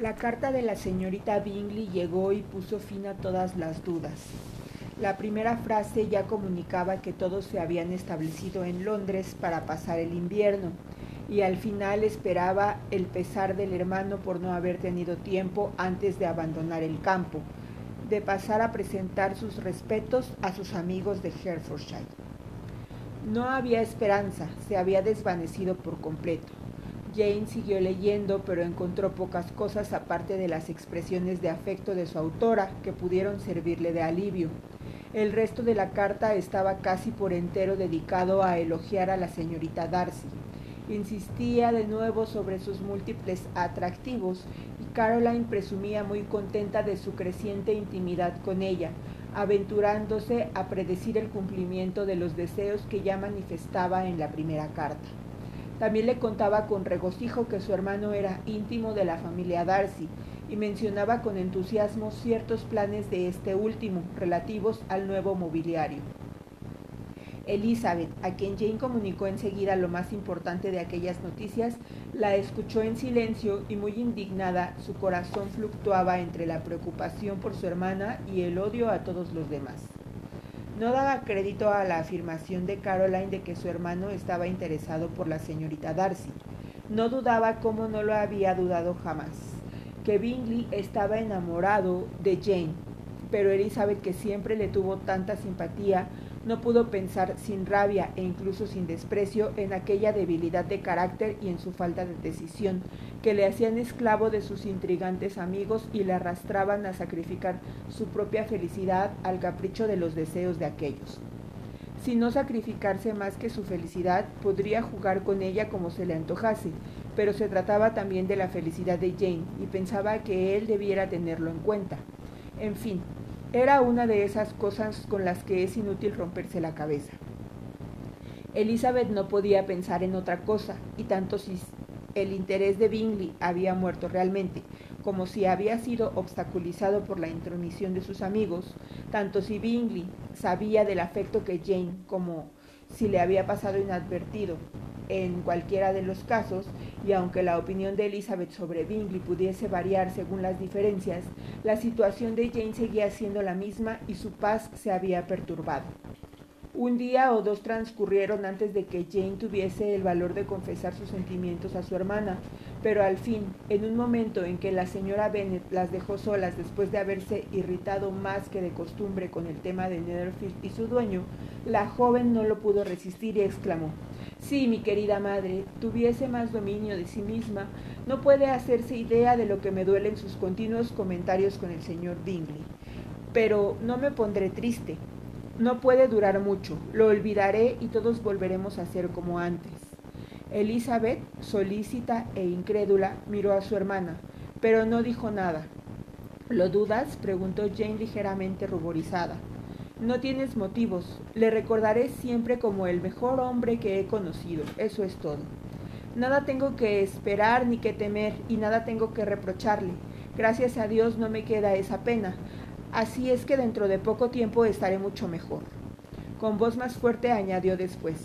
La carta de la señorita Bingley llegó y puso fin a todas las dudas. La primera frase ya comunicaba que todos se habían establecido en Londres para pasar el invierno y al final esperaba el pesar del hermano por no haber tenido tiempo antes de abandonar el campo, de pasar a presentar sus respetos a sus amigos de Herefordshire. No había esperanza, se había desvanecido por completo. Jane siguió leyendo, pero encontró pocas cosas aparte de las expresiones de afecto de su autora que pudieron servirle de alivio. El resto de la carta estaba casi por entero dedicado a elogiar a la señorita Darcy. Insistía de nuevo sobre sus múltiples atractivos y Caroline presumía muy contenta de su creciente intimidad con ella, aventurándose a predecir el cumplimiento de los deseos que ya manifestaba en la primera carta. También le contaba con regocijo que su hermano era íntimo de la familia Darcy y mencionaba con entusiasmo ciertos planes de este último relativos al nuevo mobiliario. Elizabeth, a quien Jane comunicó enseguida lo más importante de aquellas noticias, la escuchó en silencio y muy indignada su corazón fluctuaba entre la preocupación por su hermana y el odio a todos los demás. No daba crédito a la afirmación de Caroline de que su hermano estaba interesado por la señorita Darcy. No dudaba como no lo había dudado jamás, que Bingley estaba enamorado de Jane, pero Elizabeth, que siempre le tuvo tanta simpatía, no pudo pensar sin rabia e incluso sin desprecio en aquella debilidad de carácter y en su falta de decisión, que le hacían esclavo de sus intrigantes amigos y le arrastraban a sacrificar su propia felicidad al capricho de los deseos de aquellos. Si no sacrificarse más que su felicidad, podría jugar con ella como se le antojase, pero se trataba también de la felicidad de Jane y pensaba que él debiera tenerlo en cuenta. En fin, era una de esas cosas con las que es inútil romperse la cabeza. Elizabeth no podía pensar en otra cosa, y tanto si el interés de Bingley había muerto realmente, como si había sido obstaculizado por la intromisión de sus amigos, tanto si Bingley sabía del afecto que Jane, como si le había pasado inadvertido, en cualquiera de los casos, y aunque la opinión de Elizabeth sobre Bingley pudiese variar según las diferencias, la situación de Jane seguía siendo la misma y su paz se había perturbado. Un día o dos transcurrieron antes de que Jane tuviese el valor de confesar sus sentimientos a su hermana, pero al fin, en un momento en que la señora Bennet las dejó solas después de haberse irritado más que de costumbre con el tema de Netherfield y su dueño, la joven no lo pudo resistir y exclamó si mi querida madre tuviese más dominio de sí misma, no puede hacerse idea de lo que me duelen sus continuos comentarios con el señor Bingley. Pero no me pondré triste. No puede durar mucho. Lo olvidaré y todos volveremos a ser como antes. Elizabeth, solícita e incrédula, miró a su hermana, pero no dijo nada. ¿Lo dudas? preguntó Jane ligeramente ruborizada. No tienes motivos. Le recordaré siempre como el mejor hombre que he conocido. Eso es todo. Nada tengo que esperar ni que temer y nada tengo que reprocharle. Gracias a Dios no me queda esa pena. Así es que dentro de poco tiempo estaré mucho mejor. Con voz más fuerte añadió después.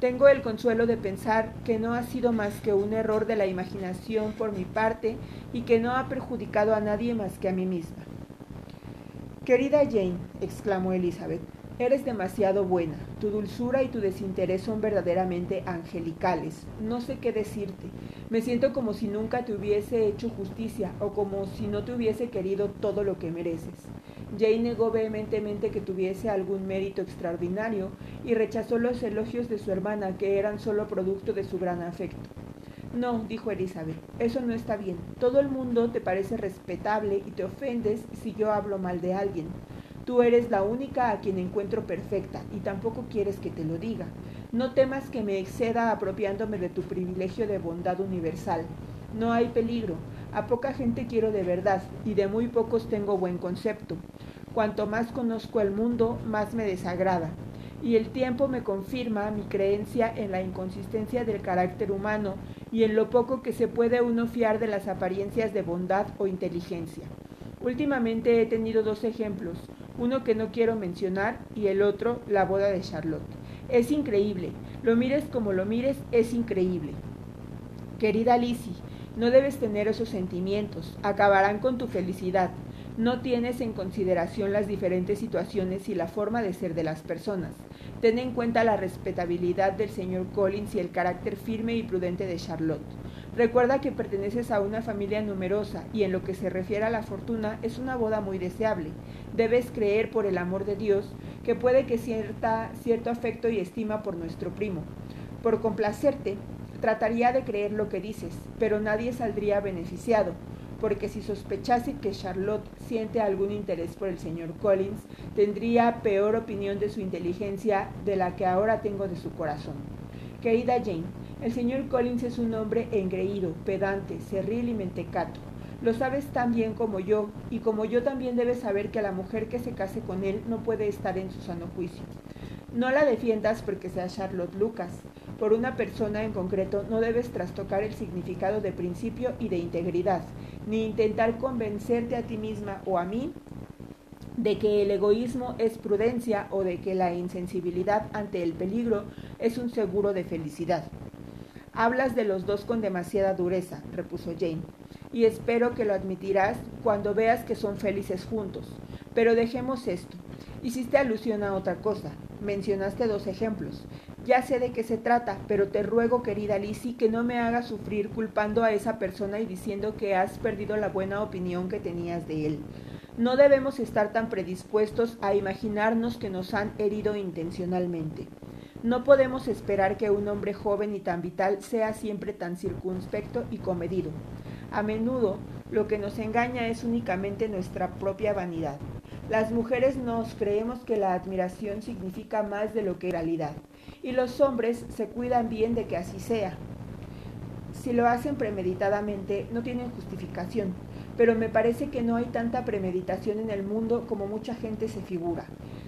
Tengo el consuelo de pensar que no ha sido más que un error de la imaginación por mi parte y que no ha perjudicado a nadie más que a mí misma. Querida Jane, exclamó Elizabeth, eres demasiado buena. Tu dulzura y tu desinterés son verdaderamente angelicales. No sé qué decirte. Me siento como si nunca te hubiese hecho justicia o como si no te hubiese querido todo lo que mereces. Jane negó vehementemente que tuviese algún mérito extraordinario y rechazó los elogios de su hermana, que eran solo producto de su gran afecto. No, dijo Elizabeth, eso no está bien. Todo el mundo te parece respetable y te ofendes si yo hablo mal de alguien. Tú eres la única a quien encuentro perfecta y tampoco quieres que te lo diga. No temas que me exceda apropiándome de tu privilegio de bondad universal. No hay peligro. A poca gente quiero de verdad y de muy pocos tengo buen concepto. Cuanto más conozco el mundo, más me desagrada y el tiempo me confirma mi creencia en la inconsistencia del carácter humano y en lo poco que se puede uno fiar de las apariencias de bondad o inteligencia. Últimamente he tenido dos ejemplos, uno que no quiero mencionar y el otro la boda de Charlotte. Es increíble, lo mires como lo mires, es increíble. Querida Lizzie, No debes tener esos sentimientos, acabarán con tu felicidad. No tienes en consideración las diferentes situaciones y la forma de ser de las personas. Ten en cuenta la respetabilidad del señor Collins y el carácter firme y prudente de Charlotte. Recuerda que perteneces a una familia numerosa y en lo que se refiere a la fortuna es una boda muy deseable. Debes creer por el amor de Dios que puede que cierta, cierto afecto y estima por nuestro primo. Por complacerte, trataría de creer lo que dices, pero nadie saldría beneficiado porque si sospechase que Charlotte siente algún interés por el señor Collins, tendría peor opinión de su inteligencia de la que ahora tengo de su corazón. Querida Jane, el señor Collins es un hombre engreído, pedante, cerril y mentecato. Lo sabes tan bien como yo, y como yo también debes saber que la mujer que se case con él no puede estar en su sano juicio. No la defiendas porque sea Charlotte Lucas. Por una persona en concreto no debes trastocar el significado de principio y de integridad, ni intentar convencerte a ti misma o a mí de que el egoísmo es prudencia o de que la insensibilidad ante el peligro es un seguro de felicidad. Hablas de los dos con demasiada dureza, repuso Jane, y espero que lo admitirás cuando veas que son felices juntos. Pero dejemos esto. Hiciste alusión a otra cosa. Mencionaste dos ejemplos. Ya sé de qué se trata, pero te ruego, querida Lizzie, que no me hagas sufrir culpando a esa persona y diciendo que has perdido la buena opinión que tenías de él. No debemos estar tan predispuestos a imaginarnos que nos han herido intencionalmente. No podemos esperar que un hombre joven y tan vital sea siempre tan circunspecto y comedido. A menudo lo que nos engaña es únicamente nuestra propia vanidad. Las mujeres nos creemos que la admiración significa más de lo que en realidad y los hombres se cuidan bien de que así sea. Si lo hacen premeditadamente, no tienen justificación, pero me parece que no hay tanta premeditación en el mundo como mucha gente se figura.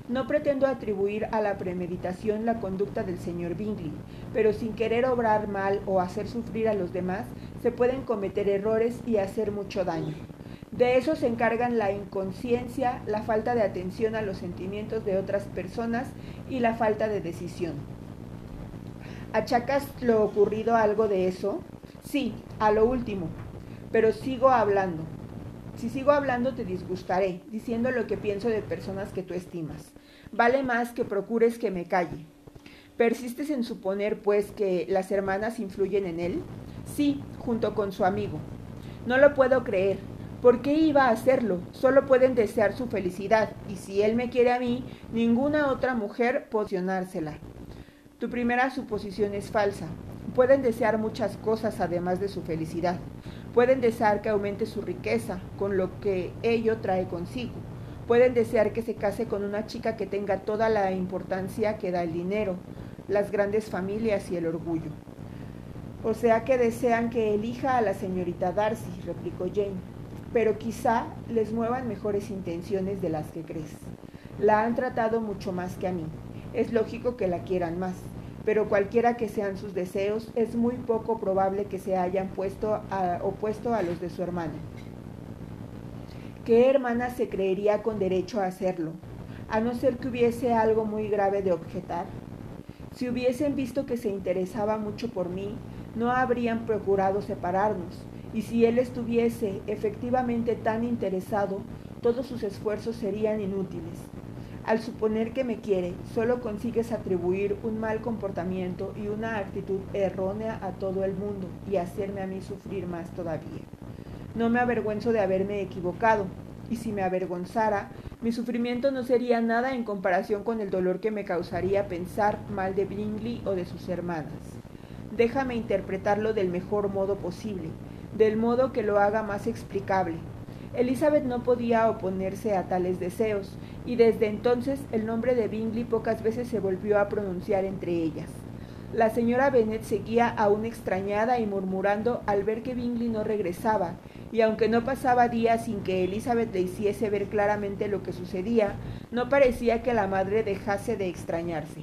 No pretendo atribuir a la premeditación la conducta del señor Bingley, pero sin querer obrar mal o hacer sufrir a los demás, se pueden cometer errores y hacer mucho daño. De eso se encargan la inconsciencia, la falta de atención a los sentimientos de otras personas y la falta de decisión. ¿Achacas lo ocurrido algo de eso? Sí, a lo último, pero sigo hablando. Si sigo hablando te disgustaré, diciendo lo que pienso de personas que tú estimas. Vale más que procures que me calle. ¿Persistes en suponer, pues, que las hermanas influyen en él? Sí, junto con su amigo. No lo puedo creer. ¿Por qué iba a hacerlo? Solo pueden desear su felicidad, y si él me quiere a mí, ninguna otra mujer posicionársela. Tu primera suposición es falsa. Pueden desear muchas cosas además de su felicidad. Pueden desear que aumente su riqueza, con lo que ello trae consigo. Pueden desear que se case con una chica que tenga toda la importancia que da el dinero, las grandes familias y el orgullo. O sea que desean que elija a la señorita Darcy, replicó Jane, pero quizá les muevan mejores intenciones de las que crees. La han tratado mucho más que a mí. Es lógico que la quieran más pero cualquiera que sean sus deseos, es muy poco probable que se hayan puesto opuesto a los de su hermana. ¿Qué hermana se creería con derecho a hacerlo? A no ser que hubiese algo muy grave de objetar. Si hubiesen visto que se interesaba mucho por mí, no habrían procurado separarnos, y si él estuviese efectivamente tan interesado, todos sus esfuerzos serían inútiles. Al suponer que me quiere, solo consigues atribuir un mal comportamiento y una actitud errónea a todo el mundo y hacerme a mí sufrir más todavía. No me avergüenzo de haberme equivocado, y si me avergonzara, mi sufrimiento no sería nada en comparación con el dolor que me causaría pensar mal de Bingley o de sus hermanas. Déjame interpretarlo del mejor modo posible, del modo que lo haga más explicable, Elizabeth no podía oponerse a tales deseos, y desde entonces el nombre de Bingley pocas veces se volvió a pronunciar entre ellas. La señora Bennet seguía aún extrañada y murmurando al ver que Bingley no regresaba, y aunque no pasaba día sin que Elizabeth le hiciese ver claramente lo que sucedía, no parecía que la madre dejase de extrañarse.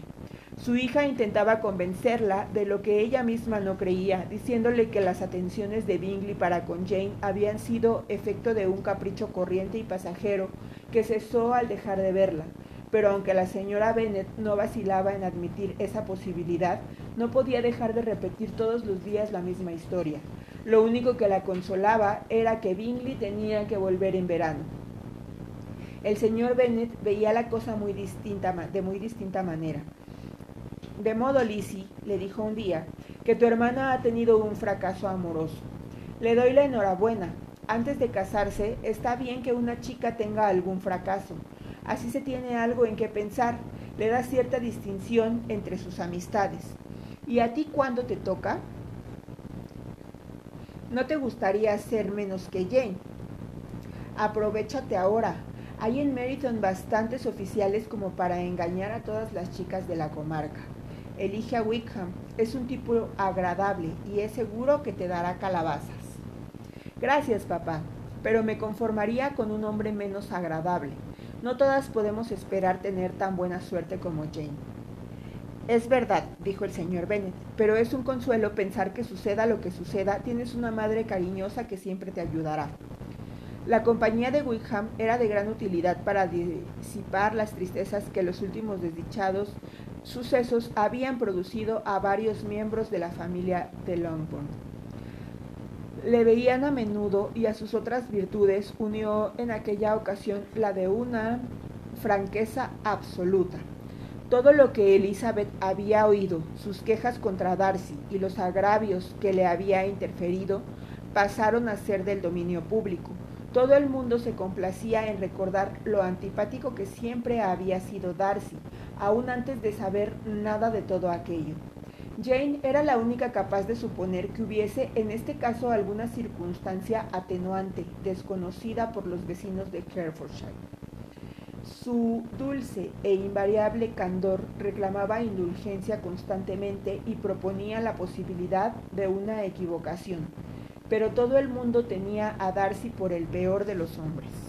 Su hija intentaba convencerla de lo que ella misma no creía, diciéndole que las atenciones de Bingley para con Jane habían sido efecto de un capricho corriente y pasajero que cesó al dejar de verla. Pero aunque la señora Bennet no vacilaba en admitir esa posibilidad, no podía dejar de repetir todos los días la misma historia. Lo único que la consolaba era que Bingley tenía que volver en verano. El señor Bennet veía la cosa muy distinta, de muy distinta manera. De modo, Lizzie, le dijo un día, que tu hermana ha tenido un fracaso amoroso. Le doy la enhorabuena. Antes de casarse, está bien que una chica tenga algún fracaso. Así se tiene algo en qué pensar, le da cierta distinción entre sus amistades. ¿Y a ti cuándo te toca? ¿No te gustaría ser menos que Jane? Aprovechate ahora. Hay en Meriton bastantes oficiales como para engañar a todas las chicas de la comarca. Elige a Wickham. Es un tipo agradable y es seguro que te dará calabazas. Gracias, papá, pero me conformaría con un hombre menos agradable. No todas podemos esperar tener tan buena suerte como Jane. Es verdad, dijo el señor Bennet, pero es un consuelo pensar que suceda lo que suceda, tienes una madre cariñosa que siempre te ayudará. La compañía de Wickham era de gran utilidad para disipar las tristezas que los últimos desdichados sucesos habían producido a varios miembros de la familia de Longbourn. Le veían a menudo y a sus otras virtudes unió en aquella ocasión la de una franqueza absoluta. Todo lo que Elizabeth había oído, sus quejas contra Darcy y los agravios que le había interferido, pasaron a ser del dominio público. Todo el mundo se complacía en recordar lo antipático que siempre había sido Darcy, aún antes de saber nada de todo aquello. Jane era la única capaz de suponer que hubiese en este caso alguna circunstancia atenuante, desconocida por los vecinos de Herefordshire. Su dulce e invariable candor reclamaba indulgencia constantemente y proponía la posibilidad de una equivocación, pero todo el mundo tenía a Darcy por el peor de los hombres.